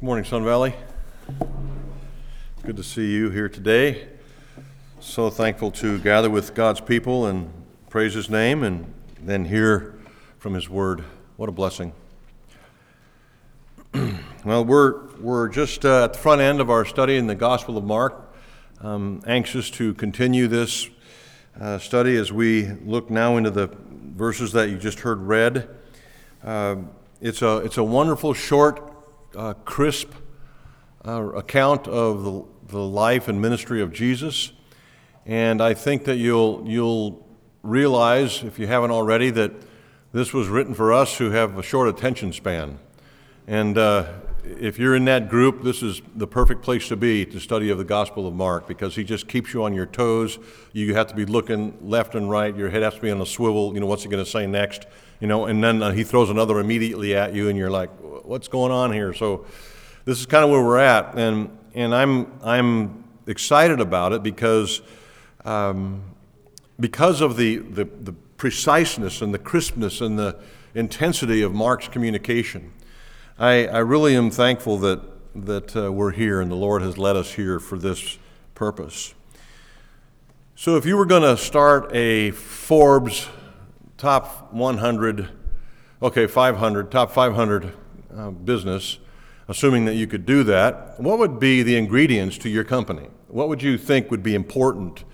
Good morning, Sun Valley. Good to see you here today. So thankful to gather with God's people and praise His name and then hear from His Word. What a blessing. well, we're, we're just uh, at the front end of our study in the Gospel of Mark. I'm anxious to continue this uh, study as we look now into the verses that you just heard read. Uh, it's, a, it's a wonderful, short, uh, crisp uh, account of the, the life and ministry of Jesus. And I think that you'll, you'll realize, if you haven't already, that this was written for us who have a short attention span. And uh, if you're in that group, this is the perfect place to be to study of the Gospel of Mark because he just keeps you on your toes. You have to be looking left and right. Your head has to be on a swivel. You know, what's he going to say next? You know, and then uh, he throws another immediately at you, and you're like, what's going on here? So this is kind of where we're at. And, and I'm, I'm excited about it because, um, because of the, the, the preciseness and the crispness and the intensity of Mark's communication. I, I really am thankful that, that uh, we're here and the Lord has led us here for this purpose. So, if you were going to start a Forbes top 100, okay, 500, top 500 uh, business, assuming that you could do that, what would be the ingredients to your company? What would you think would be important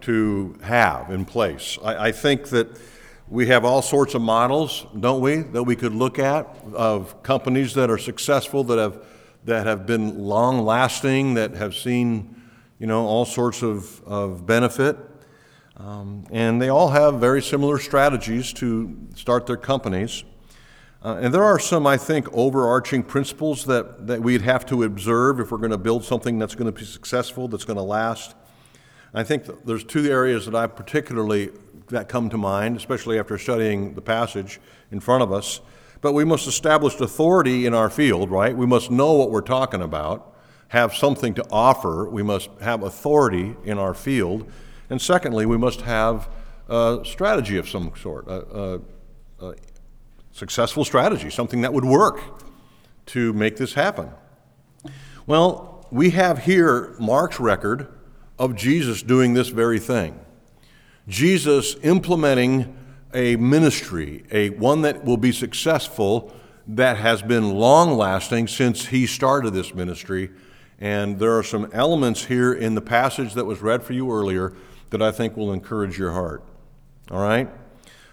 to have in place? I, I think that we have all sorts of models, don't we, that we could look at of companies that are successful, that have, that have been long lasting, that have seen you know, all sorts of, of benefit. Um, and they all have very similar strategies to start their companies. Uh, and there are some, I think, overarching principles that, that we'd have to observe if we're going to build something that's going to be successful, that's going to last. I think there's two areas that I particularly that come to mind, especially after studying the passage in front of us. But we must establish authority in our field, right? We must know what we're talking about, have something to offer. We must have authority in our field. And secondly, we must have a strategy of some sort, a, a, a successful strategy, something that would work to make this happen. Well, we have here Mark's record of Jesus doing this very thing. Jesus implementing a ministry, a one that will be successful that has been long lasting since he started this ministry. And there are some elements here in the passage that was read for you earlier that I think will encourage your heart. All right?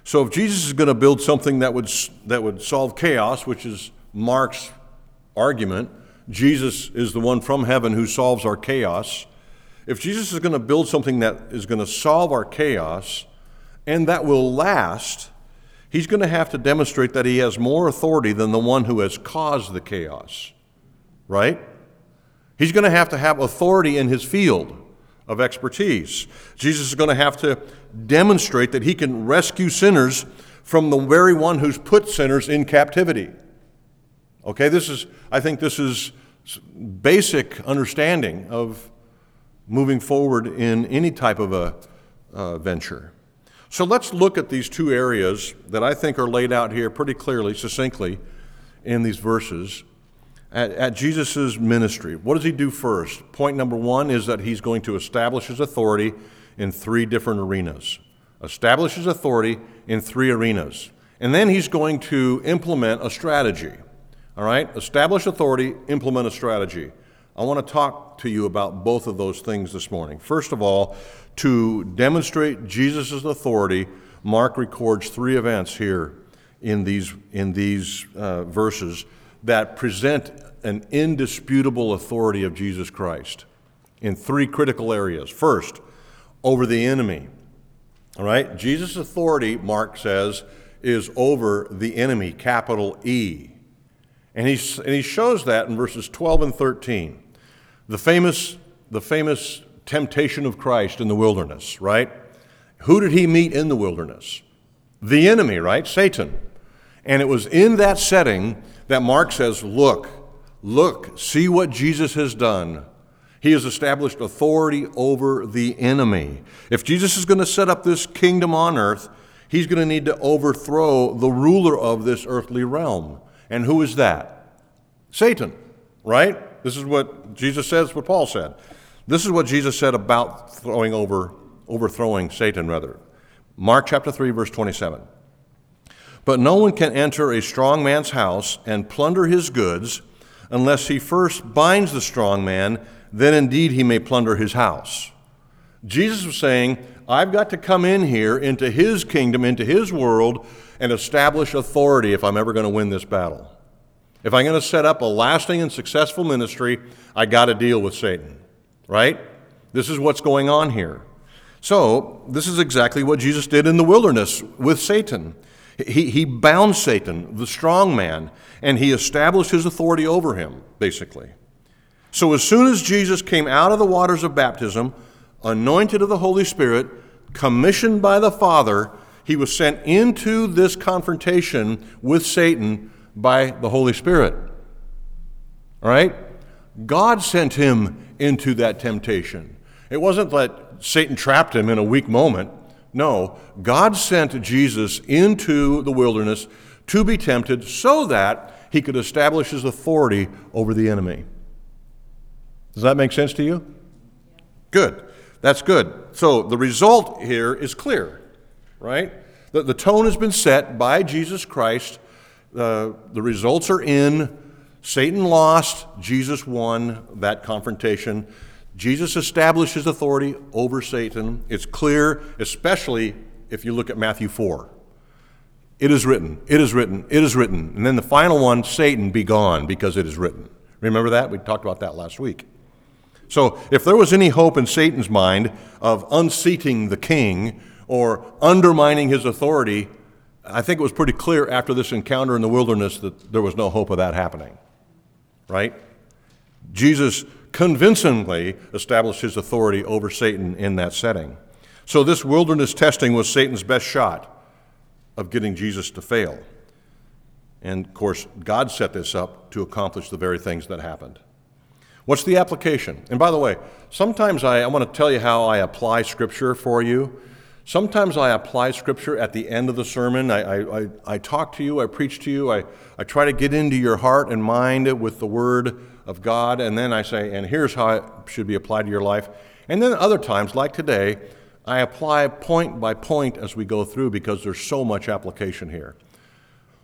So if Jesus is going to build something that would that would solve chaos, which is Mark's argument, Jesus is the one from heaven who solves our chaos. If Jesus is going to build something that is going to solve our chaos and that will last, he's going to have to demonstrate that he has more authority than the one who has caused the chaos. Right? He's going to have to have authority in his field of expertise. Jesus is going to have to demonstrate that he can rescue sinners from the very one who's put sinners in captivity. Okay, this is, I think this is basic understanding of moving forward in any type of a uh, venture. So let's look at these two areas that I think are laid out here pretty clearly, succinctly, in these verses. At, at Jesus' ministry, what does he do first? Point number one is that he's going to establish his authority in three different arenas. Establish his authority in three arenas. And then he's going to implement a strategy. All right? Establish authority, implement a strategy. I want to talk to you about both of those things this morning. First of all, to demonstrate Jesus' authority, Mark records three events here in these, in these uh, verses that present an indisputable authority of Jesus Christ in three critical areas. First, over the enemy. All right? Jesus' authority, Mark says, is over the enemy, capital E. And he, and he shows that in verses 12 and 13. The famous, the famous temptation of Christ in the wilderness, right? Who did he meet in the wilderness? The enemy, right? Satan. And it was in that setting that Mark says, Look, look, see what Jesus has done. He has established authority over the enemy. If Jesus is going to set up this kingdom on earth, he's going to need to overthrow the ruler of this earthly realm. And who is that? Satan right? This is what Jesus says, what Paul said. This is what Jesus said about throwing over, overthrowing Satan, rather. Mark chapter 3, verse 27. But no one can enter a strong man's house and plunder his goods unless he first binds the strong man, then indeed he may plunder his house. Jesus was saying, I've got to come in here into his kingdom, into his world, and establish authority if I'm ever going to win this battle. If I'm going to set up a lasting and successful ministry, I got to deal with Satan, right? This is what's going on here. So, this is exactly what Jesus did in the wilderness with Satan. He, he bound Satan, the strong man, and he established his authority over him, basically. So, as soon as Jesus came out of the waters of baptism, anointed of the Holy Spirit, commissioned by the Father, he was sent into this confrontation with Satan by the Holy Spirit. All right? God sent him into that temptation. It wasn't that Satan trapped him in a weak moment. No, God sent Jesus into the wilderness to be tempted so that he could establish his authority over the enemy. Does that make sense to you? Good. That's good. So the result here is clear, right? The, the tone has been set by Jesus Christ. Uh, the results are in. Satan lost, Jesus won that confrontation. Jesus established his authority over Satan. It's clear, especially if you look at Matthew 4. It is written, it is written, it is written. And then the final one, Satan, be gone because it is written. Remember that? We talked about that last week. So, if there was any hope in Satan's mind of unseating the king or undermining his authority, I think it was pretty clear after this encounter in the wilderness that there was no hope of that happening. Right? Jesus convincingly established his authority over Satan in that setting. So, this wilderness testing was Satan's best shot of getting Jesus to fail. And of course, God set this up to accomplish the very things that happened. What's the application? And by the way, sometimes I, I want to tell you how I apply Scripture for you. Sometimes I apply Scripture at the end of the sermon. I, I, I, I talk to you, I preach to you, I, I try to get into your heart and mind with the Word of God, and then I say, and here's how it should be applied to your life. And then other times, like today, I apply point by point as we go through because there's so much application here.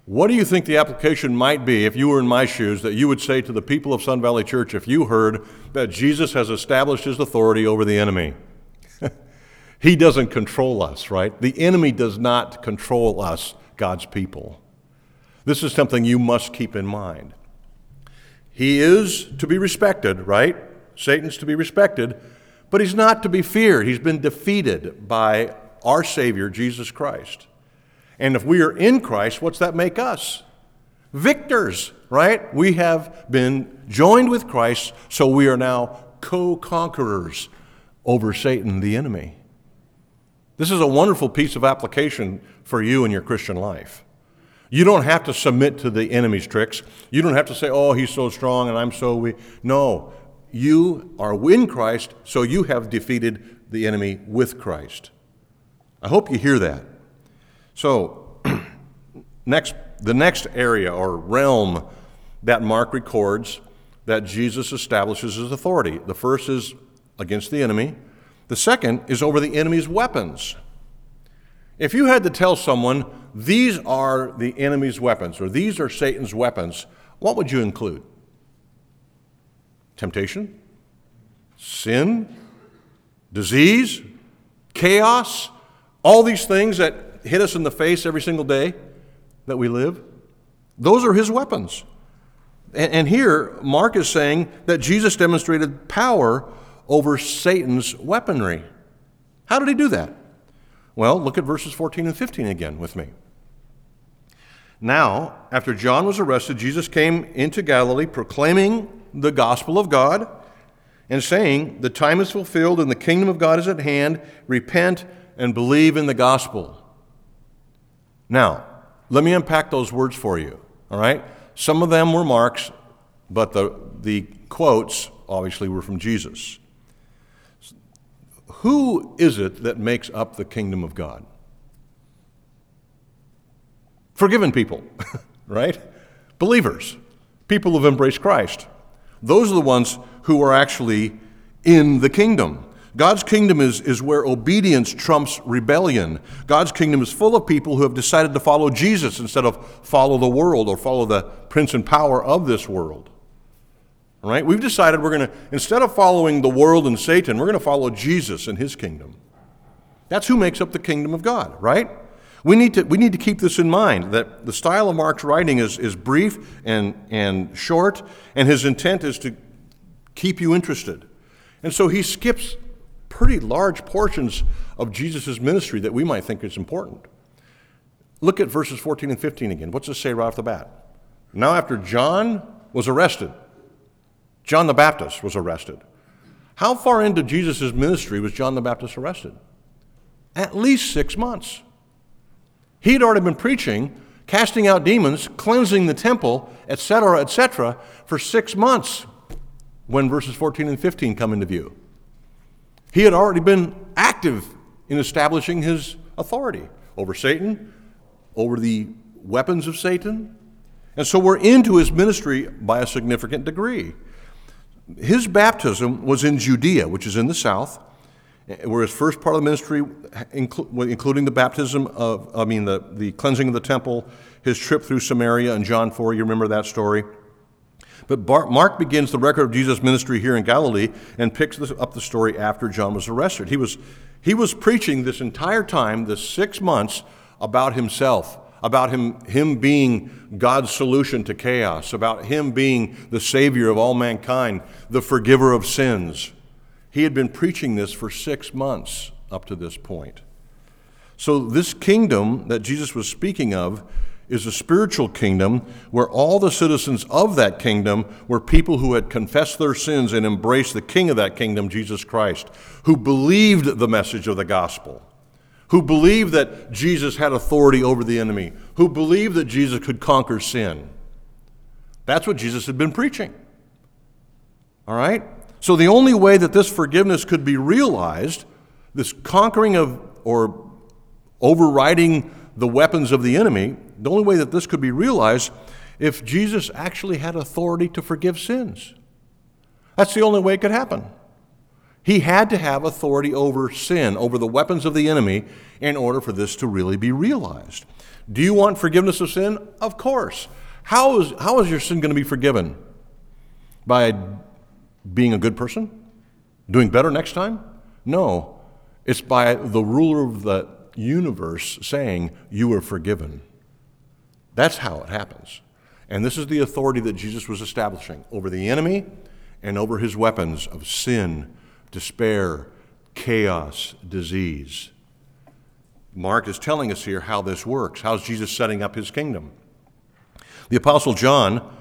What do you think the application might be if you were in my shoes that you would say to the people of Sun Valley Church if you heard that Jesus has established his authority over the enemy? He doesn't control us, right? The enemy does not control us, God's people. This is something you must keep in mind. He is to be respected, right? Satan's to be respected, but he's not to be feared. He's been defeated by our Savior, Jesus Christ. And if we are in Christ, what's that make us? Victors, right? We have been joined with Christ, so we are now co conquerors over Satan, the enemy. This is a wonderful piece of application for you in your Christian life. You don't have to submit to the enemy's tricks. You don't have to say, oh, he's so strong and I'm so weak. No, you are in Christ, so you have defeated the enemy with Christ. I hope you hear that. So, next, the next area or realm that Mark records that Jesus establishes his authority. The first is against the enemy, the second is over the enemy's weapons. If you had to tell someone, these are the enemy's weapons, or these are Satan's weapons, what would you include? Temptation? Sin? Disease? Chaos? All these things that hit us in the face every single day that we live? Those are his weapons. And, here, Mark is saying that Jesus demonstrated power over Satan's weaponry. How did he do that? Well, look at verses 14 and 15 again with me. Now, after John was arrested, Jesus came into Galilee proclaiming the gospel of God and saying, The time is fulfilled and the kingdom of God is at hand. Repent and believe in the gospel. Now, let me unpack those words for you, all right? Some of them were Mark's, but the, the quotes obviously were from Jesus. Who is it that makes up the kingdom of God? Forgiven people, right? Believers, people who've embraced Christ. Those are the ones who are actually in the kingdom. God's kingdom is, is where obedience trumps rebellion. God's kingdom is full of people who have decided to follow Jesus instead of follow the world or follow the prince and power of this world. All right? We've decided we're going to, instead of following the world and Satan, we're going to follow Jesus and his kingdom. That's who makes up the kingdom of God, right? We need to, we need to keep this in mind that the style of Mark's writing is, is brief and, and short, and his intent is to keep you interested. And so he skips pretty large portions of Jesus' ministry that we might think is important. Look at verses 14 and 15 again. What's it say right off the bat? Now, after John was arrested, John the Baptist was arrested. How far into Jesus' ministry was John the Baptist arrested? At least six months. He'd already been preaching, casting out demons, cleansing the temple, etc., etc., for six months when verses 14 and 15 come into view. He had already been active in establishing his authority over Satan, over the weapons of Satan. And so we're into his ministry by a significant degree. His baptism was in Judea, which is in the south, where his first part of the ministry, including the baptism of, I mean, the, the cleansing of the temple, his trip through Samaria in John 4, you remember that story? But Mark begins the record of Jesus' ministry here in Galilee and picks up the story after John was arrested. He was, he was preaching this entire time, this six months, about himself, about him, him being God's solution to chaos, about him being the Savior of all mankind, the forgiver of sins. He had been preaching this for six months up to this point. So, this kingdom that Jesus was speaking of is a spiritual kingdom where all the citizens of that kingdom were people who had confessed their sins and embraced the king of that kingdom, Jesus Christ, who believed the message of the gospel, who believed that Jesus had authority over the enemy, who believed that Jesus could conquer sin. That's what Jesus had been preaching. All right? So the only way that this forgiveness could be realized, this conquering of or overriding the weapons of the enemy, the only way that this could be realized if Jesus actually had authority to forgive sins. That's the only way it could happen. He had to have authority over sin, over the weapons of the enemy, in order for this to really be realized. Do you want forgiveness of sin? Of course. How is, how is your sin going to be forgiven? By being a good person? Doing better next time? No. It's by the ruler of the universe saying, You are forgiven. That's how it happens. And this is the authority that Jesus was establishing over the enemy and over his weapons of sin, despair, chaos, disease. Mark is telling us here how this works. How's Jesus setting up his kingdom? The Apostle John,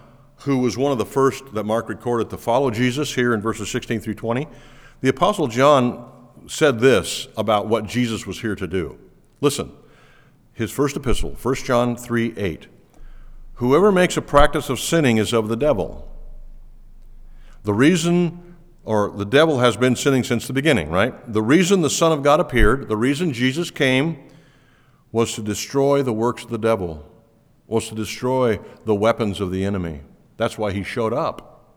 who was one of the first that Mark recorded to follow Jesus here in verses 16 through 20, the Apostle John said this about what Jesus was here to do. Listen, his first epistle, 1 John 3 8. Whoever makes a practice of sinning is of the devil. The reason, or the devil has been sinning since the beginning, right? The reason the Son of God appeared, the reason Jesus came, was to destroy the works of the devil, was to destroy the weapons of the enemy. That's why he showed up.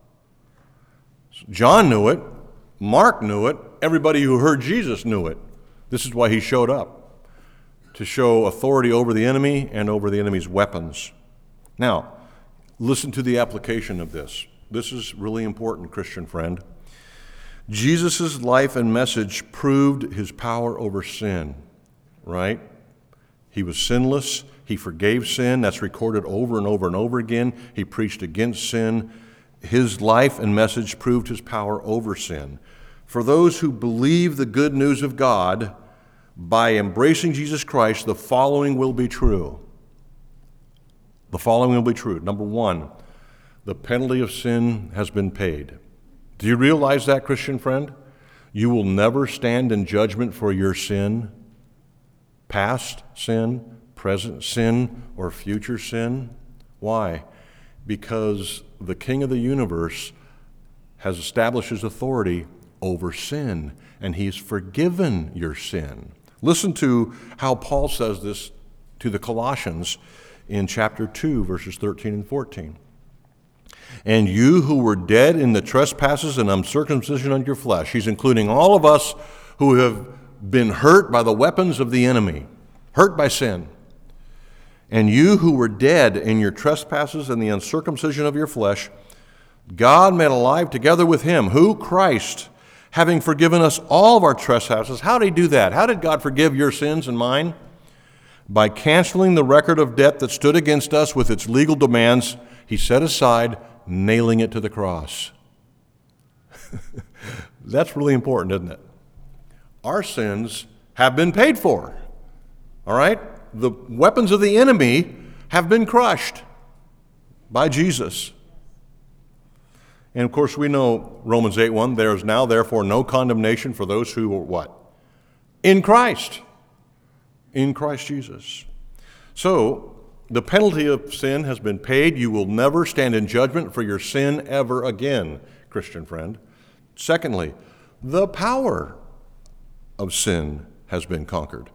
John knew it, Mark knew it, everybody who heard Jesus knew it. This is why he showed up to show authority over the enemy and over the enemy's weapons. Now, listen to the application of this. This is really important, Christian friend. Jesus' life and message proved his power over sin, right? He was sinless. He forgave sin. That's recorded over and over and over again. He preached against sin. His life and message proved his power over sin. For those who believe the good news of God, by embracing Jesus Christ, the following will be true. The following will be true. Number one, the penalty of sin has been paid. Do you realize that, Christian friend? You will never stand in judgment for your sin, past sin, present sin, or future sin. Why? Because the King of the universe has established his authority over sin, and he's forgiven your sin. Listen to how Paul says this to the Colossians in chapter 2, verses 13 and 14. And you who were dead in the trespasses and uncircumcision of your flesh. He's including all of us who have been hurt by the weapons of the enemy, hurt by sin. And you who were dead in your trespasses and the uncircumcision of your flesh, God made alive together with him, who? Christ, having forgiven us all of our trespasses. How did he do that? How did God forgive your sins and mine? By canceling the record of debt that stood against us with its legal demands, he set aside, nailing it to the cross. That's really important, isn't it? Our sins have been paid for. All right? The weapons of the enemy have been crushed by Jesus. And of course, we know Romans 8 1 there is now, therefore, no condemnation for those who are what? In Christ. In Christ Jesus. So, the penalty of sin has been paid. You will never stand in judgment for your sin ever again, Christian friend. Secondly, the power of sin has been conquered.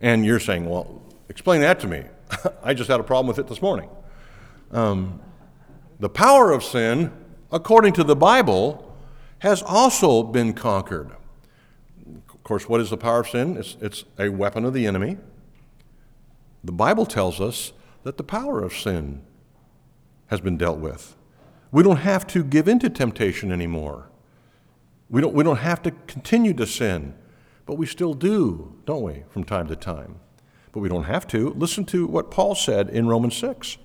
And you're saying, well, explain that to me. I just had a problem with it this morning. Um, the power of sin, according to the Bible, has also been conquered. Of course, what is the power of sin? It's, it's a weapon of the enemy. The Bible tells us that the power of sin has been dealt with. We don't have to give in to temptation anymore. We don't, we don't have to continue to sin. But we still do, don't we, from time to time? But we don't have to. Listen to what Paul said in Romans 6.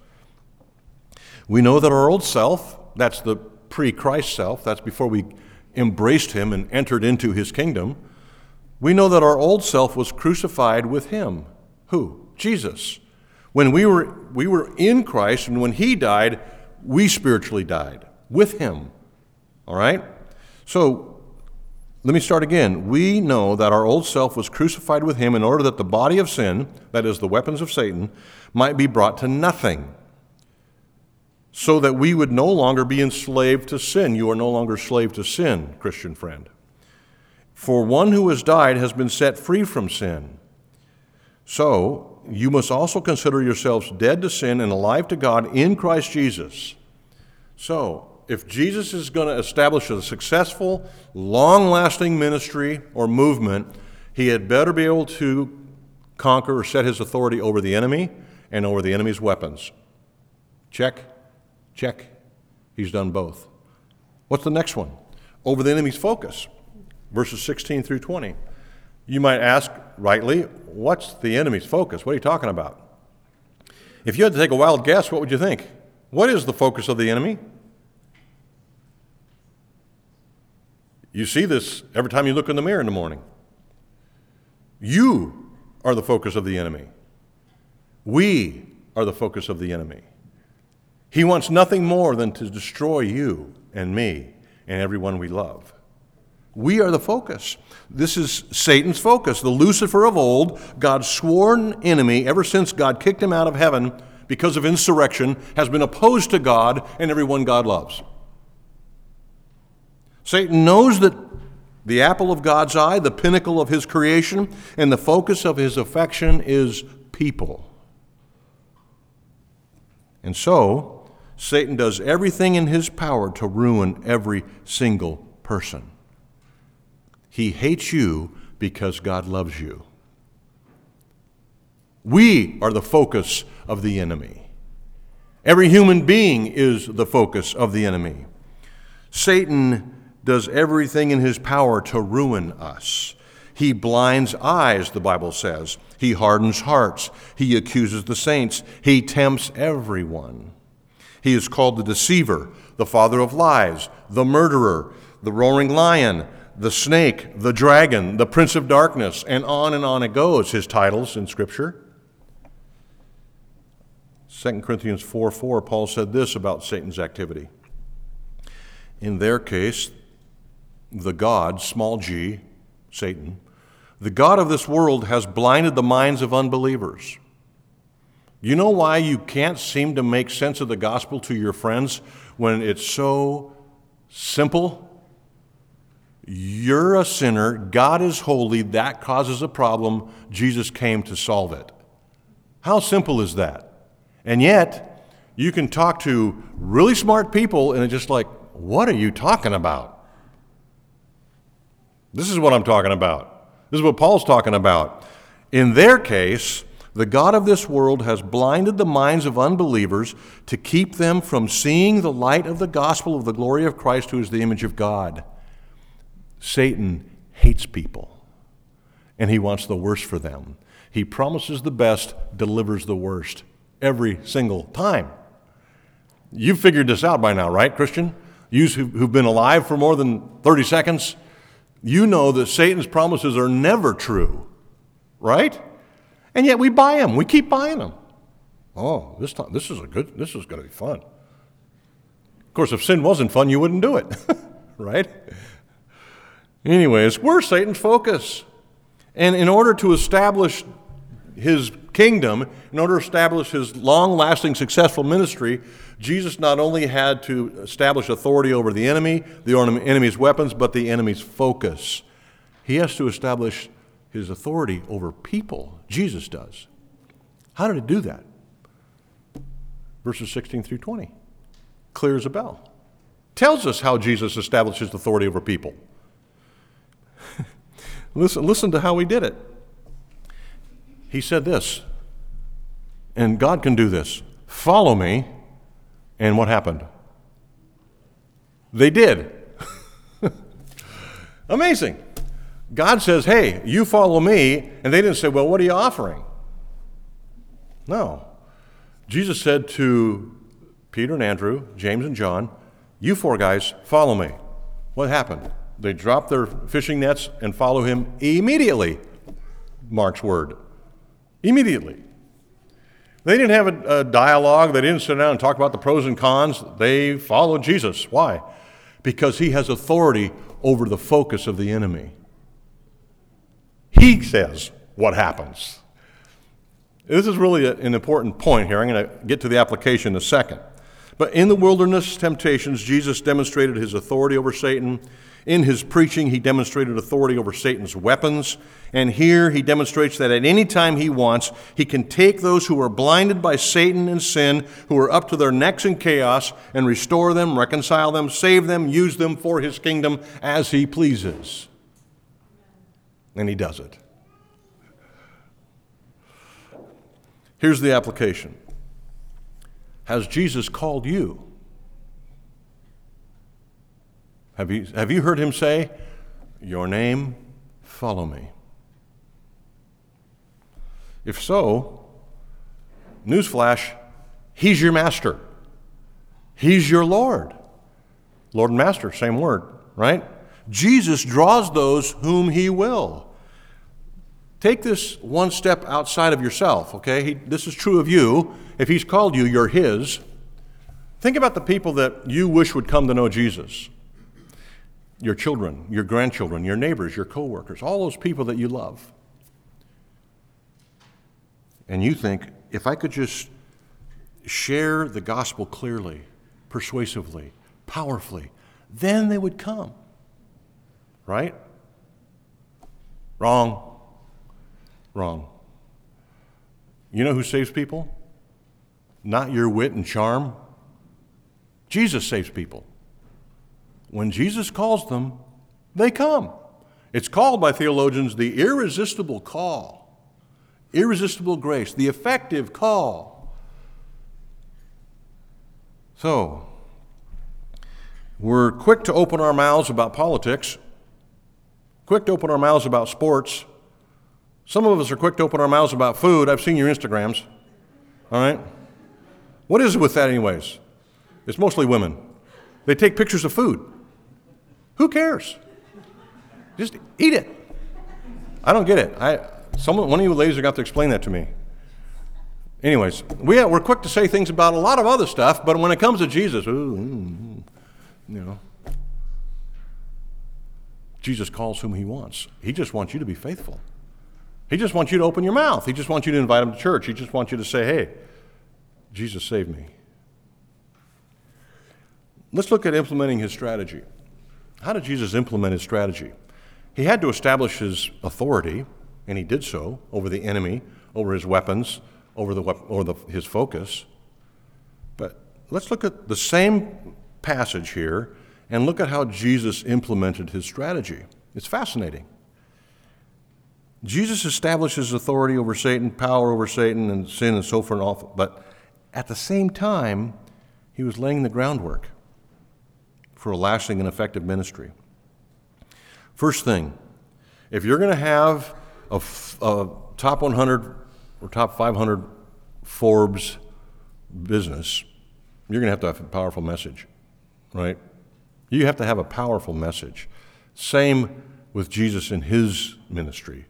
We know that our old self, that's the pre Christ self, that's before we embraced him and entered into his kingdom. We know that our old self was crucified with him. Who? Jesus. When we were, we were in Christ and when he died, we spiritually died with him. All right? So let me start again. We know that our old self was crucified with him in order that the body of sin, that is, the weapons of Satan, might be brought to nothing, so that we would no longer be enslaved to sin. You are no longer slave to sin, Christian friend. For one who has died has been set free from sin. So, you must also consider yourselves dead to sin and alive to God in Christ Jesus. So, if Jesus is going to establish a successful, long lasting ministry or movement, he had better be able to conquer or set his authority over the enemy and over the enemy's weapons. Check, check. He's done both. What's the next one? Over the enemy's focus, verses 16 through 20. You might ask, rightly, what's the enemy's focus? What are you talking about? If you had to take a wild guess, what would you think? What is the focus of the enemy? You see this every time you look in the mirror in the morning. You are the focus of the enemy. We are the focus of the enemy. He wants nothing more than to destroy you and me and everyone we love. We are the focus. This is Satan's focus. The Lucifer of old, God's sworn enemy, ever since God kicked him out of heaven because of insurrection, has been opposed to God and everyone God loves. Satan knows that the apple of God's eye, the pinnacle of his creation, and the focus of his affection is people. And so, Satan does everything in his power to ruin every single person. He hates you because God loves you. We are the focus of the enemy. Every human being is the focus of the enemy. Satan does everything in his power to ruin us. He blinds eyes, the Bible says. He hardens hearts. He accuses the saints. He tempts everyone. He is called the deceiver, the father of lies, the murderer, the roaring lion, the snake, the dragon, the prince of darkness, and on and on it goes, his titles in Scripture. 2 Corinthians 4 4, Paul said this about Satan's activity. In their case, the God, small g, Satan, the God of this world has blinded the minds of unbelievers. You know why you can't seem to make sense of the gospel to your friends when it's so simple? You're a sinner, God is holy, that causes a problem, Jesus came to solve it. How simple is that? And yet, You can talk to really smart people, and it's just like, what are you talking about? This is what I'm talking about. This is what Paul's talking about. In their case, the God of this world has blinded the minds of unbelievers to keep them from seeing the light of the gospel of the glory of Christ, who is the image of God. Satan hates people, and he wants the worst for them. He promises the best, delivers the worst every single time. You've figured this out by now, right, Christian? You who've been alive for more than 30 seconds, you know that Satan's promises are never true, right? And yet we buy them. We keep buying them. Oh, this time, this is a good. This is going to be fun. Of course, if sin wasn't fun, you wouldn't do it, right? Anyways, we're Satan's focus. And in order to establish his kingdom, in order to establish his long lasting, successful ministry, Jesus not only had to establish authority over the enemy, the enemy's weapons, but the enemy's focus. He has to establish his authority over people. Jesus does. How did he do that? Verses 16 through 20. Clear as a bell. Tells us how Jesus establishes authority over people. Listen, listen to how he did it. He said this, and God can do this follow me. And what happened? They did. Amazing. God says, hey, you follow me. And they didn't say, well, what are you offering? No. Jesus said to Peter and Andrew, James and John, you four guys, follow me. What happened? They drop their fishing nets and follow him immediately. Mark's word. Immediately. They didn't have a, a, dialogue. They didn't sit down and talk about the pros and cons. They followed Jesus. Why? Because he has authority over the focus of the enemy. He says what happens. This is really a, an important point here. I'm going to get to the application in a second. But in the wilderness temptations, Jesus demonstrated his authority over Satan. In his preaching, he demonstrated authority over Satan's weapons. And here he demonstrates that at any time he wants, he can take those who are blinded by Satan and sin, who are up to their necks in chaos, and restore them, reconcile them, save them, use them for his kingdom as he pleases. And he does it. Here's the application Has Jesus called you? Have you, have you heard him say, Your name, follow me? If so, newsflash, he's your master. He's your Lord. Lord and master, same word, right? Jesus draws those whom he will. Take this one step outside of yourself, okay? He, this is true of you. If he's called you, you're his. Think about the people that you wish would come to know Jesus your children, your grandchildren, your neighbors, your coworkers, all those people that you love. And you think, if I could just share the gospel clearly, persuasively, powerfully, then they would come. Right? Wrong. Wrong. You know who saves people? Not your wit and charm. Jesus saves people. When Jesus calls them, they come. It's called by theologians the irresistible call, irresistible grace, the effective call. So, we're quick to open our mouths about politics, quick to open our mouths about sports. Some of us are quick to open our mouths about food. I've seen your Instagrams. All right? What is it with that, anyways? It's mostly women. They take pictures of food. Who cares? Just eat it. I don't get it. I, someone, one of you ladies are going to explain that to me. Anyways, we, we're quick to say things about a lot of other stuff, but when it comes to Jesus, ooh, mm, you know, Jesus calls whom he wants. He just wants you to be faithful. He just wants you to open your mouth. He just wants you to invite him to church. He just wants you to say, hey, Jesus saved me. Let's look at implementing his strategy. How did Jesus implement his strategy? He had to establish his authority, and he did so over the enemy, over his weapons, over, the, over the, his focus. But let's look at the same passage here and look at how Jesus implemented his strategy. It's fascinating. Jesus establishes authority over Satan, power over Satan, and sin and so forth and all, but at the same time, he was laying the groundwork for a lasting and effective ministry. First thing, if you're going to have a, top 100 or top 500 Forbes business, you're going to have to have a powerful message, right? You have to have a powerful message. Same with Jesus in his ministry,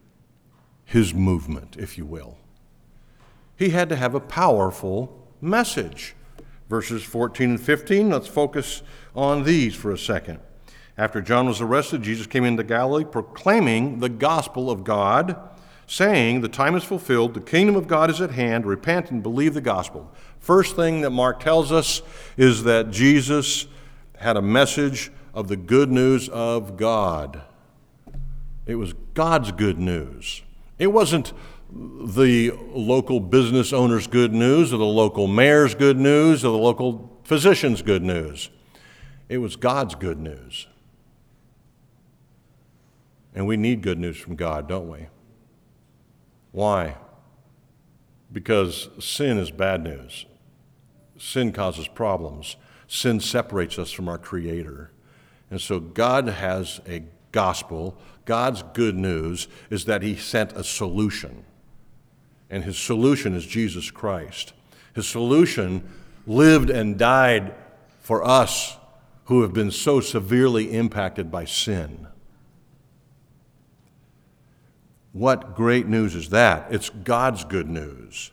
his movement, if you will. He had to have a powerful message. Verses 14 and 15, let's focus on these for a second. After John was arrested, Jesus came into Galilee proclaiming the gospel of God, saying, The time is fulfilled, the kingdom of God is at hand, repent and believe the gospel. First thing that Mark tells us is that Jesus had a message of the good news of God. It was God's good news. It wasn't the local business owner's good news or the local mayor's good news or the local physician's good news. It was God's good news. And we need good news from God, don't we? Why? Because sin is bad news. Sin causes problems. Sin separates us from our Creator. And so God has a gospel. God's good news is that He sent a solution. And His solution is Jesus Christ. His solution lived and died for us who have been so severely impacted by sin. What great news is that? It's God's good news.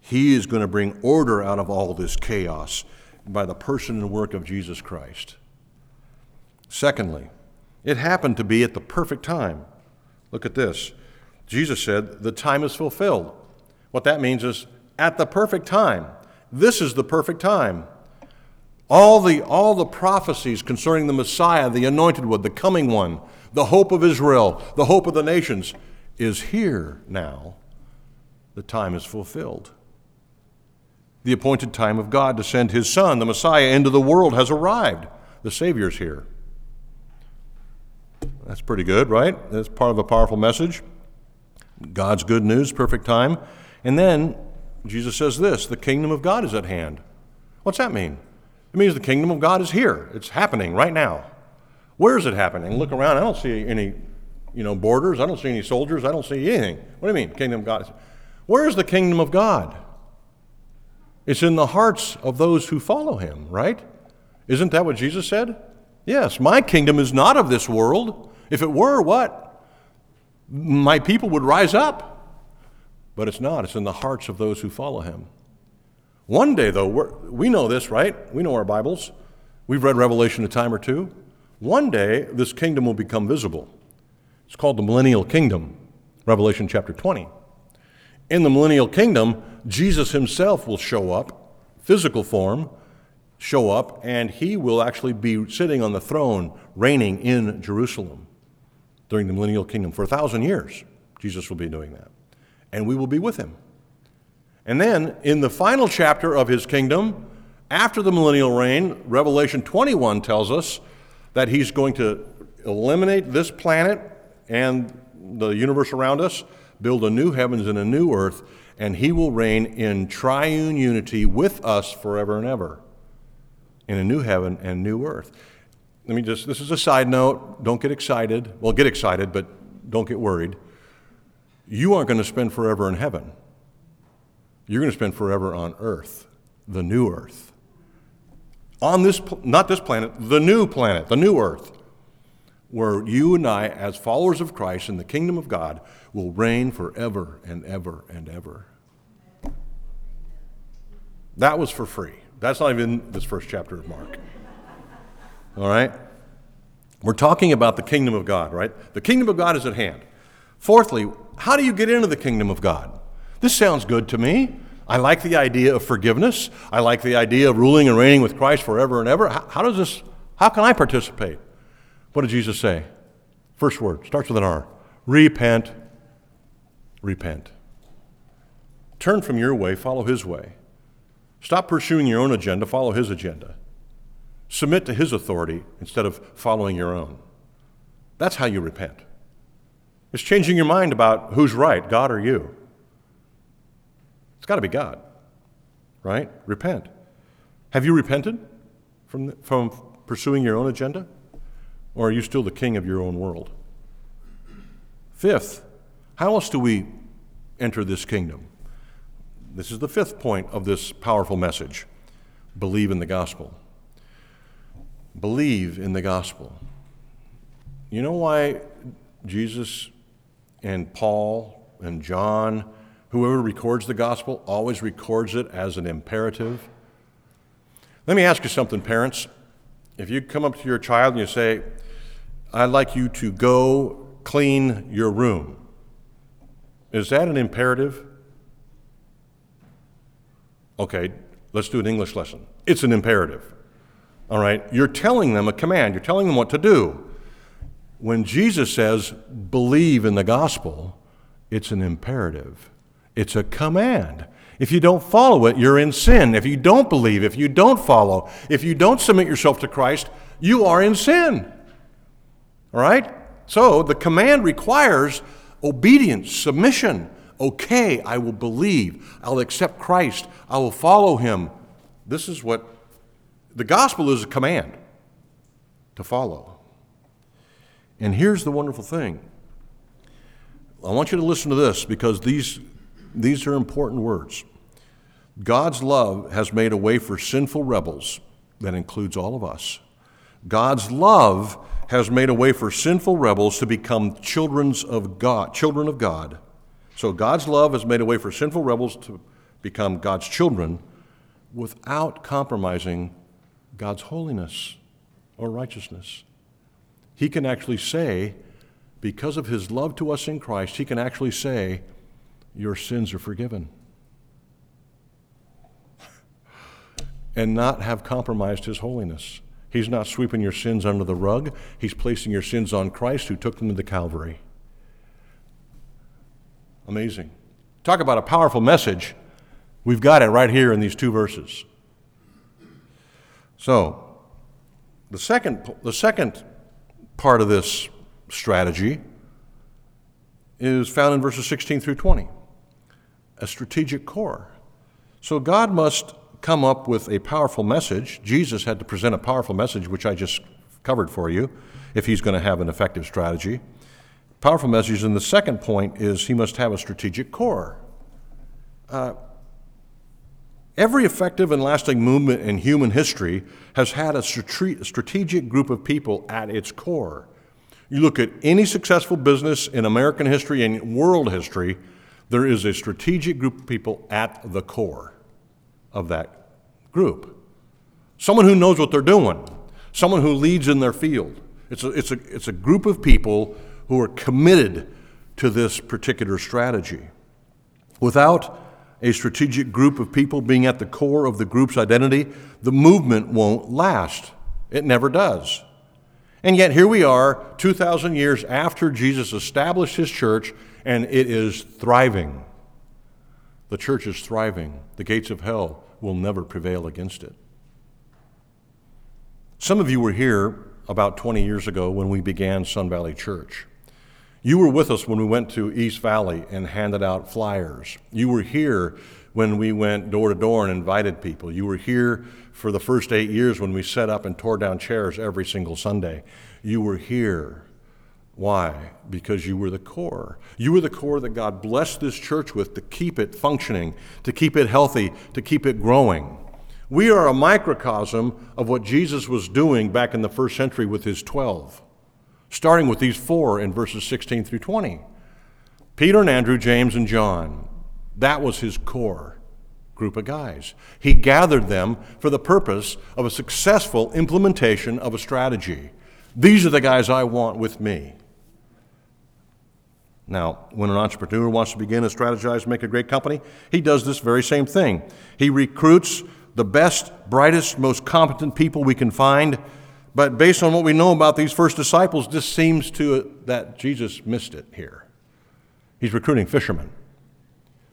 He is going to bring order out of all this chaos by the person and work of Jesus Christ. Secondly, it happened to be at the perfect time. Look at this. Jesus said, The time is fulfilled. What that means is at the perfect time. This is the perfect time. All the, all the prophecies concerning the Messiah, the anointed one, the coming one, the hope of Israel, the hope of the nations, is here now. The time is fulfilled. The appointed time of God to send his Son, the Messiah, into the world has arrived. The Savior's here. That's pretty good, right? That's part of a powerful message. God's good news, perfect time. And then Jesus says this the kingdom of God is at hand. What's that mean? It means the kingdom of God is here. It's happening right now. Where is it happening? Look around. I don't see any you know, borders. I don't see any soldiers. I don't see anything. What do you mean, kingdom of God? Where is the kingdom of God? It's in the hearts of those who follow him, right? Isn't that what Jesus said? Yes, my kingdom is not of this world. If it were, what? My people would rise up. But it's not. It's in the hearts of those who follow him. One day, though, we know this, right? We know our Bibles. We've read Revelation a time or two. One day, this kingdom will become visible. It's called the millennial kingdom, Revelation chapter 20. In the millennial kingdom, Jesus himself will show up, physical form, show up, and he will actually be sitting on the throne, reigning in Jerusalem during the millennial kingdom. For a thousand years, Jesus will be doing that. And we will be with him. And then, in the final chapter of his kingdom, after the millennial reign, Revelation 21 tells us that he's going to eliminate this planet and the universe around us, build a new heavens and a new earth, and he will reign in triune unity with us forever and ever in a new heaven and new earth. Let me just, this is a side note. Don't get excited. Well, get excited, but don't get worried. You aren't going to spend forever in heaven. You're going to spend forever on earth, the new earth. On this, not this planet, the new planet, the new earth where you and I, as followers of Christ in the kingdom of God, will reign forever and ever and ever. That was for free. That's not even this first chapter of Mark. All right? We're talking about the kingdom of God, right? The kingdom of God is at hand. Fourthly, how do you get into the kingdom of God? This sounds good to me. I like the idea of forgiveness. I like the idea of ruling and reigning with Christ forever and ever. How, how does this, how can I participate? What did Jesus say? First word starts with an R. Repent. Repent. Turn from your way, follow his way. Stop pursuing your own agenda, follow His agenda. Submit to His authority instead of following your own. That's how you repent. It's changing your mind about who's right, God or you. It's got to be God, right? Repent. Have you repented from, from pursuing your own agenda? Or are you still the king of your own world? Fifth, how else do we enter this kingdom? This is the fifth point of this powerful message believe in the gospel. Believe in the gospel. You know why Jesus and Paul and John, whoever records the gospel, always records it as an imperative? Let me ask you something, parents. If you come up to your child and you say, I'd like you to go clean your room, is that an imperative? Okay, let's do an English lesson. It's an imperative. All right, you're telling them a command, you're telling them what to do. When Jesus says, believe in the gospel, it's an imperative, it's a command. If you don't follow it, you're in sin. If you don't believe, if you don't follow, if you don't submit yourself to Christ, you are in sin. All right? So the command requires obedience, submission. Okay, I will believe. I'll accept Christ. I will follow him. This is what the gospel is a command to follow. And here's the wonderful thing. I want you to listen to this because these, these are important words. God's love has made a way for sinful rebels, that includes all of us. God's love has made a way for sinful rebels to become children of God, children of God. So God's love has made a way for sinful rebels to become God's children without compromising God's holiness or righteousness. He can actually say, because of his love to us in Christ, he can actually say, Your sins are forgiven. and not have compromised his holiness. He's not sweeping your sins under the rug, he's placing your sins on Christ who took them to the Calvary. Amazing. Talk about a powerful message. We've got it right here in these two verses. So, the second, the second part of this strategy is found in verses 16 through 20 a strategic core. So, God must come up with a powerful message. Jesus had to present a powerful message, which I just covered for you, if he's going to have an effective strategy. Powerful message. And the second point is he must have a strategic core. Uh, every effective and lasting movement in human history has had a strategic group of people at its core. You look at any successful business in American history and world history, there is a strategic group of people at the core of that group. Someone who knows what they're doing, someone who leads in their field. It's a, it's a, it's a group of people who are committed to this particular strategy. Without a strategic group of people being at the core of the group's identity, the movement won't last. It never does. And yet, here we are, 2,000 years after Jesus established his church, and it is thriving. The church is thriving. The gates of hell will never prevail against it. Some of you were here about 20 years ago when we began Sun Valley Church. You were with us when we went to East Valley and handed out flyers. You were here when we went door to door and invited people. You were here for the first eight years when we set up and tore down chairs every single Sunday. You were here why? Because you were the core. You were the core that God blessed this church with to keep it functioning, to keep it healthy, to keep it growing. We are a microcosm of what Jesus was doing back in the first century with his 12, starting with these four in verses 16 through 20. Peter and Andrew, James and John. That was his core group of guys. He gathered them for the purpose of a successful implementation of a strategy. These are the guys I want with me. Now, when an entrepreneur wants to begin and strategize, make a great company, he does this very same thing. He recruits the best, brightest, most competent people we can find. But based on what we know about these first disciples, this seems to that Jesus missed it here. He's recruiting fishermen.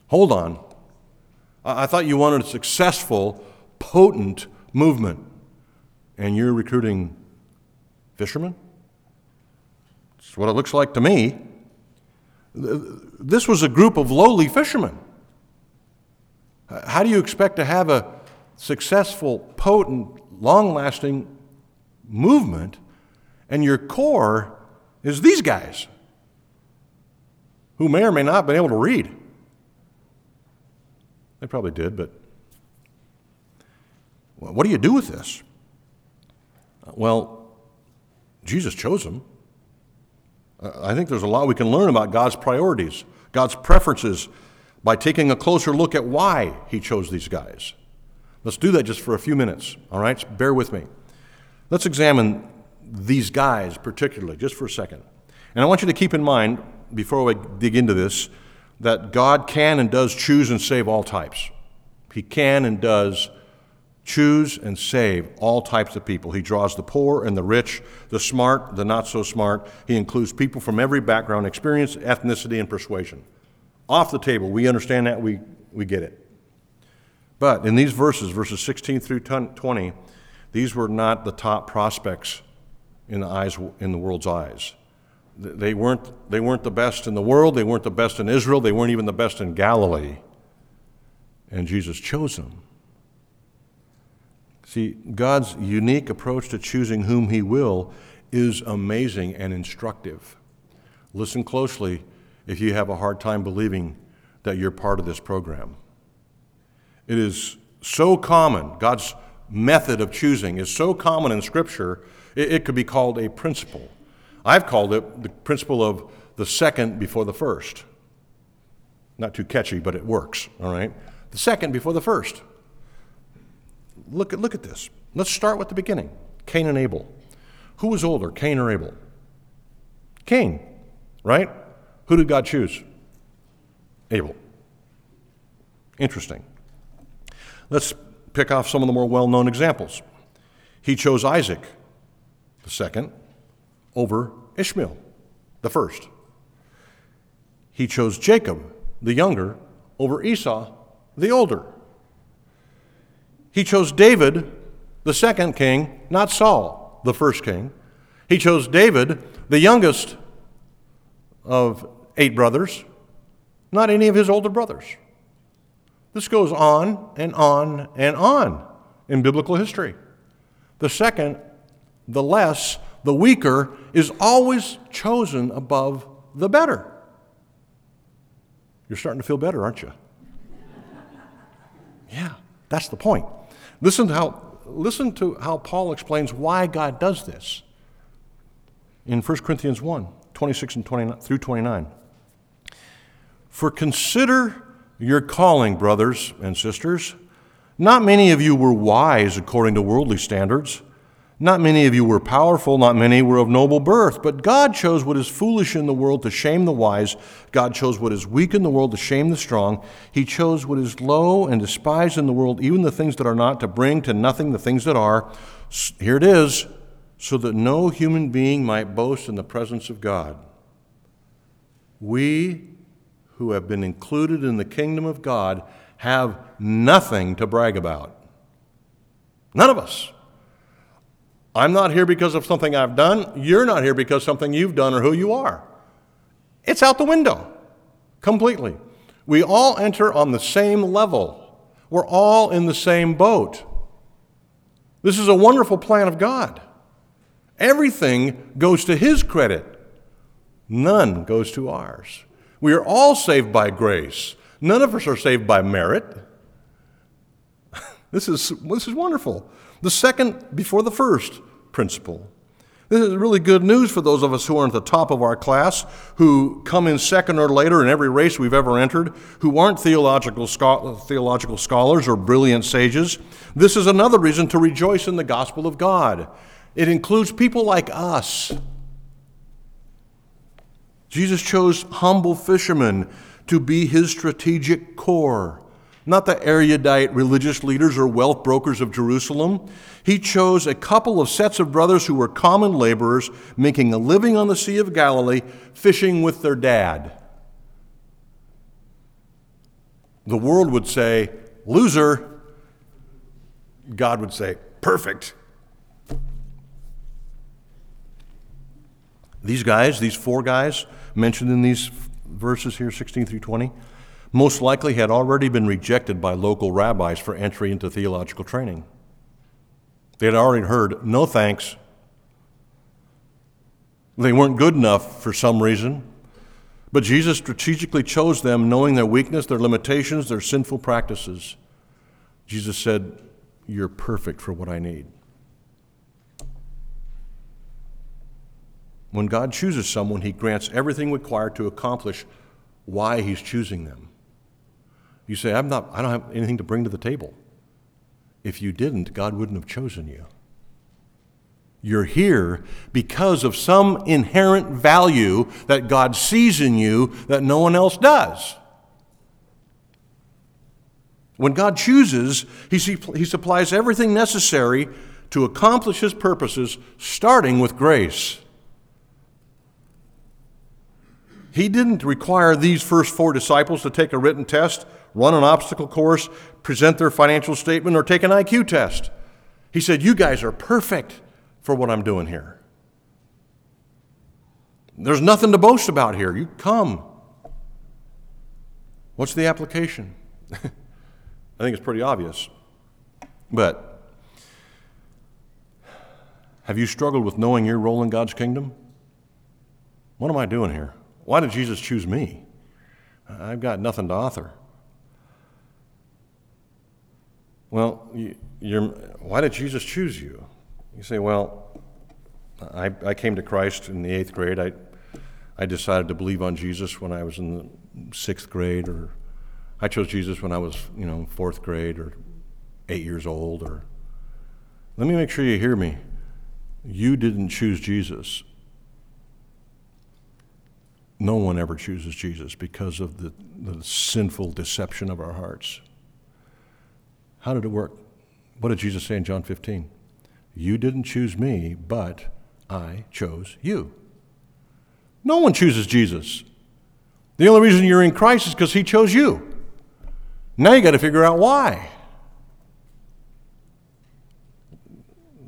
Hold on. I, thought you wanted a successful, potent movement. And you're recruiting fishermen? That's what it looks like to me. This was a group of lowly fishermen. How do you expect to have a successful, potent, long lasting movement and your core is these guys who may or may not have been able to read? They probably did, but what do you do with this? Uh, well, Jesus chose them. I think there's a lot we can learn about God's priorities, God's preferences, by taking a closer look at why He chose these guys. Let's do that just for a few minutes, all right? Bear with me. Let's examine these guys particularly, just for a second. And I want you to keep in mind, before we dig into this, that God can and does choose and save all types. He can and does choose and save all types of people. He draws the poor and the rich, the smart, the not so smart. He includes people from every background, experience, ethnicity, and persuasion. Off the table, we understand that, we, we get it. But in these verses, verses 16 through 20, these were not the top prospects in the eyes in the world's eyes. They weren't, they weren't the best in the world, they weren't the best in Israel, they weren't even the best in Galilee. And Jesus chose them. See, God's unique approach to choosing whom He will is amazing and instructive. Listen closely if you have a hard time believing that you're part of this program. It is so common, God's method of choosing is so common in Scripture, it, it could be called a principle. I've called it the principle of the second before the first. Not too catchy, but it works, all right? The second before the first. Look at, look at this. Let's start with the beginning Cain and Abel. Who was older, Cain or Abel? Cain, right? Who did God choose? Abel. Interesting. Let's pick off some of the more well known examples. He chose Isaac, the second, over Ishmael, the first. He chose Jacob, the younger, over Esau, the older. He chose David, the second king, not Saul, the first king. He chose David, the youngest of eight brothers, not any of his older brothers. This goes on and on and on in biblical history. The second, the less, the weaker, is always chosen above the better. You're starting to feel better, aren't you? Yeah, that's the point. Listen to how, listen to how Paul explains why God does this in 1 Corinthians 1 26 and 29, through 29. For consider your calling, brothers and sisters. Not many of you were wise according to worldly standards. Not many of you were powerful, not many were of noble birth, but God chose what is foolish in the world to shame the wise. God chose what is weak in the world to shame the strong. He chose what is low and despised in the world, even the things that are not, to bring to nothing the things that are. Here it is, so that no human being might boast in the presence of God. We who have been included in the kingdom of God have nothing to brag about. None of us. I'm not here because of something I've done. You're not here because something you've done or who you are. It's out the window completely. We all enter on the same level. We're all in the same boat. This is a wonderful plan of God. Everything goes to His credit, none goes to ours. We are all saved by grace. None of us are saved by merit. this, is, this is wonderful. The second before the first principle. This is really good news for those of us who aren't at the top of our class, who come in second or later in every race we've ever entered, who aren't theological, theological scholars or brilliant sages. This is another reason to rejoice in the gospel of God. It includes people like us. Jesus chose humble fishermen to be his strategic core not the erudite religious leaders or wealth brokers of Jerusalem. He chose a couple of sets of brothers who were common laborers, making a living on the Sea of Galilee, fishing with their dad. The world would say, loser, God would say, perfect. These guys, these four guys mentioned in these verses here, 16 through 20, most likely had already been rejected by local rabbis for entry into theological training. They had already heard, no thanks. They weren't good enough for some reason. But Jesus strategically chose them, knowing their weakness, their limitations, their sinful practices. Jesus said, You're perfect for what I need. When God chooses someone, He grants everything required to accomplish why He's choosing them. You say, I'm not, I don't have anything to bring to the table. If you didn't, God wouldn't have chosen you. You're here because of some inherent value that God sees in you that no one else does. When God chooses, he, he supplies everything necessary to accomplish His purposes, starting with grace. He didn't require these first four disciples to take a written test, run an obstacle course, present their financial statement, or take an IQ test. He said, You guys are perfect for what I'm doing here. There's nothing to boast about here. You come. What's the application? I think it's pretty obvious. But have you struggled with knowing your role in God's kingdom? What am I doing here? Why did Jesus choose me? I've got nothing to offer. Well, you, why did Jesus choose you? You say, well, I, I came to Christ in the eighth grade. I, I decided to believe on Jesus when I was in the sixth grade, or I chose Jesus when I was, you know, fourth grade or eight years old. Or let me make sure you hear me. You didn't choose Jesus. No one ever chooses Jesus because of the, the sinful deception of our hearts. How did it work? What did Jesus say in John 15? You didn't choose me, but I chose you. No one chooses Jesus. The only reason you're in Christ is because he chose you. Now you got to figure out why.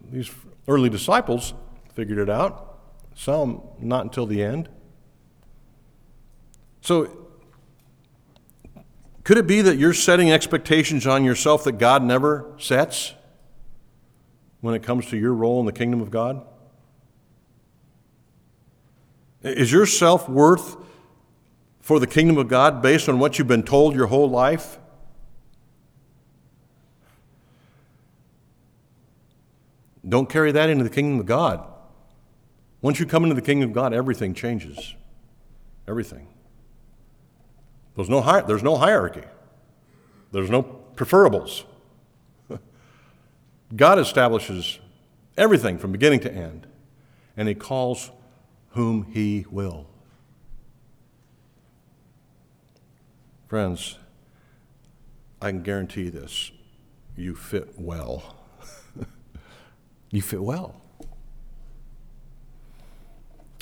These early disciples figured it out, some not until the end. So, could it be that you're setting expectations on yourself that God never sets? when it comes to your role in the kingdom of God? Is your self worth for the kingdom of God based on what you've been told your whole life? Don't carry that into the kingdom of God. Once you come into the kingdom of God, everything changes. Everything. There's no, hi- there's no hierarchy, there's no preferables. God establishes everything from beginning to end, and He calls whom He will. Friends, I can guarantee this you fit well. you fit well.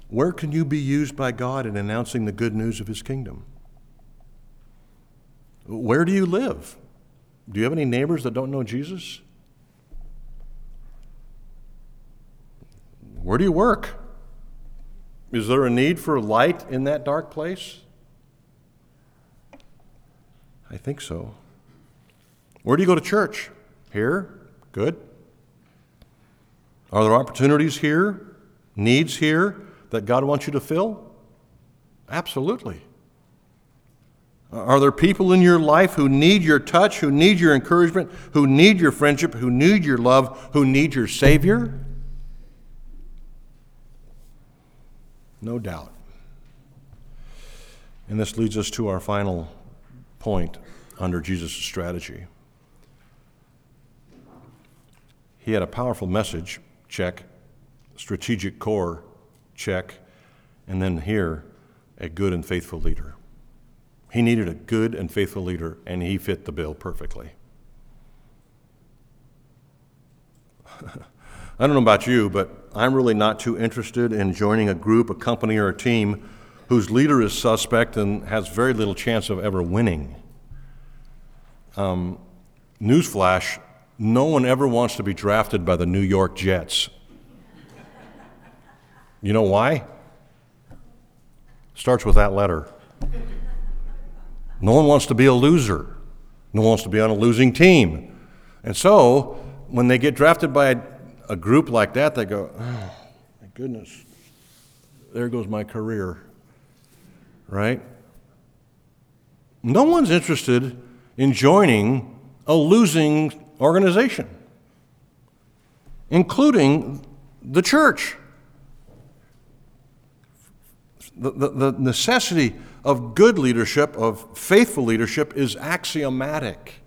Where can you be used by God in announcing the good news of His kingdom? Where do you live? Do you have any neighbors that don't know Jesus? Where do you work? Is there a need for light in that dark place? I think so. Where do you go to church? Here? Good. Are there opportunities here, needs here that God wants you to fill? Absolutely. Are there people in your life who need your touch, who need your encouragement, who need your friendship, who need your love, who need your Savior? No doubt. And this leads us to our final point under Jesus' strategy. He had a powerful message, check, strategic core, check, and then here, a good and faithful leader. He needed a good and faithful leader, and he fit the bill perfectly. I don't know about you, but I'm really not too interested in joining a group, a company, or a team whose leader is suspect and has very little chance of ever winning. Um, newsflash no one ever wants to be drafted by the New York Jets. You know why? Starts with that letter. No one wants to be a loser. No one wants to be on a losing team. And so, when they get drafted by a, a group like that, they go, oh, my goodness, there goes my career. Right? No one's interested in joining a losing organization, including the church. The, the, the, necessity of good leadership, of faithful leadership, is axiomatic.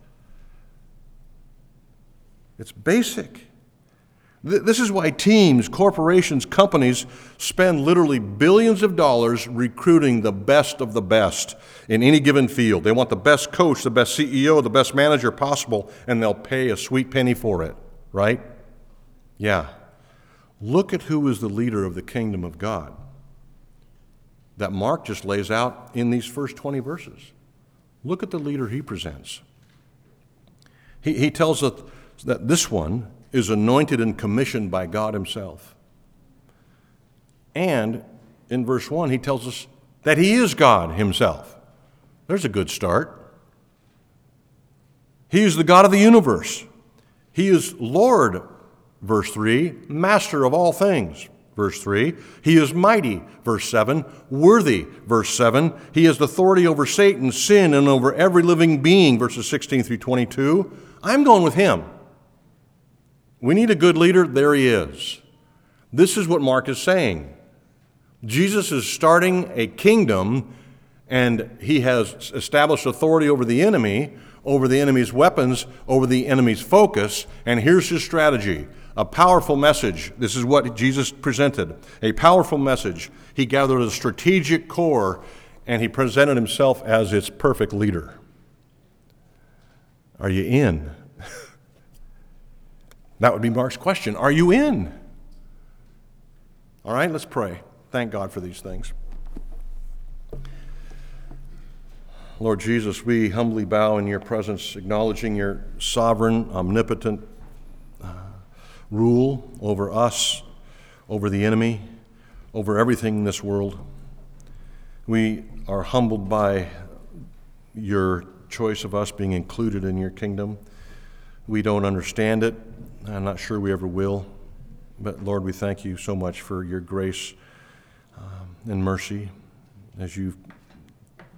It's basic. This is why teams, corporations, companies spend literally billions of dollars recruiting the best of the best in any given field. They want the best coach, the best CEO, the best manager possible, and they'll pay a sweet penny for it, right? Yeah. Look at who is the leader of the kingdom of God that Mark just lays out in these first 20 verses. Look at the leader he presents. He, he tells us that this one is anointed and commissioned by God Himself. And in verse 1, he tells us that He is God Himself. There's a good start. He is the God of the universe. He is Lord, verse 3, master of all things, verse 3. He is mighty, verse 7, worthy, verse 7. He has authority over Satan, sin, and over every living being, verses 16 through 22. I'm going with him. We need a good leader. There he is. This is what Mark is saying. Jesus is starting a kingdom, and he has established authority over the enemy, over the enemy's weapons, over the enemy's focus. And here's his strategy a powerful message. This is what Jesus presented a powerful message. He gathered a strategic core, and he presented himself as its perfect leader. Are you in? That would be Mark's question Are you in? All right, let's pray. Thank God for these things. Lord Jesus, we humbly bow in your presence, acknowledging your sovereign, omnipotent uh, rule over us, over the enemy, over everything in this world. We are humbled by your choice of us being included in your kingdom. We don't understand it. I'm not sure we ever will. But Lord, we thank you so much for your grace um, and mercy as you've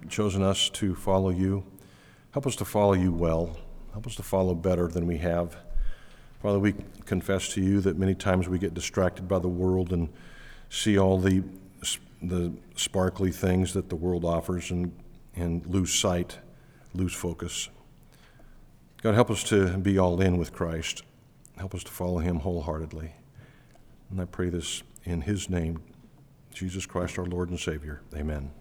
chosen us to follow you. Help us to follow you well. Help us to follow better than we have. Father, we confess to you that many times we get distracted by the world and see all the, the sparkly things that the world offers and, and lose sight, lose focus. God, help us to be all in with Christ. Help us to follow him wholeheartedly. And I pray this in his name, Jesus Christ, our Lord and Savior. Amen.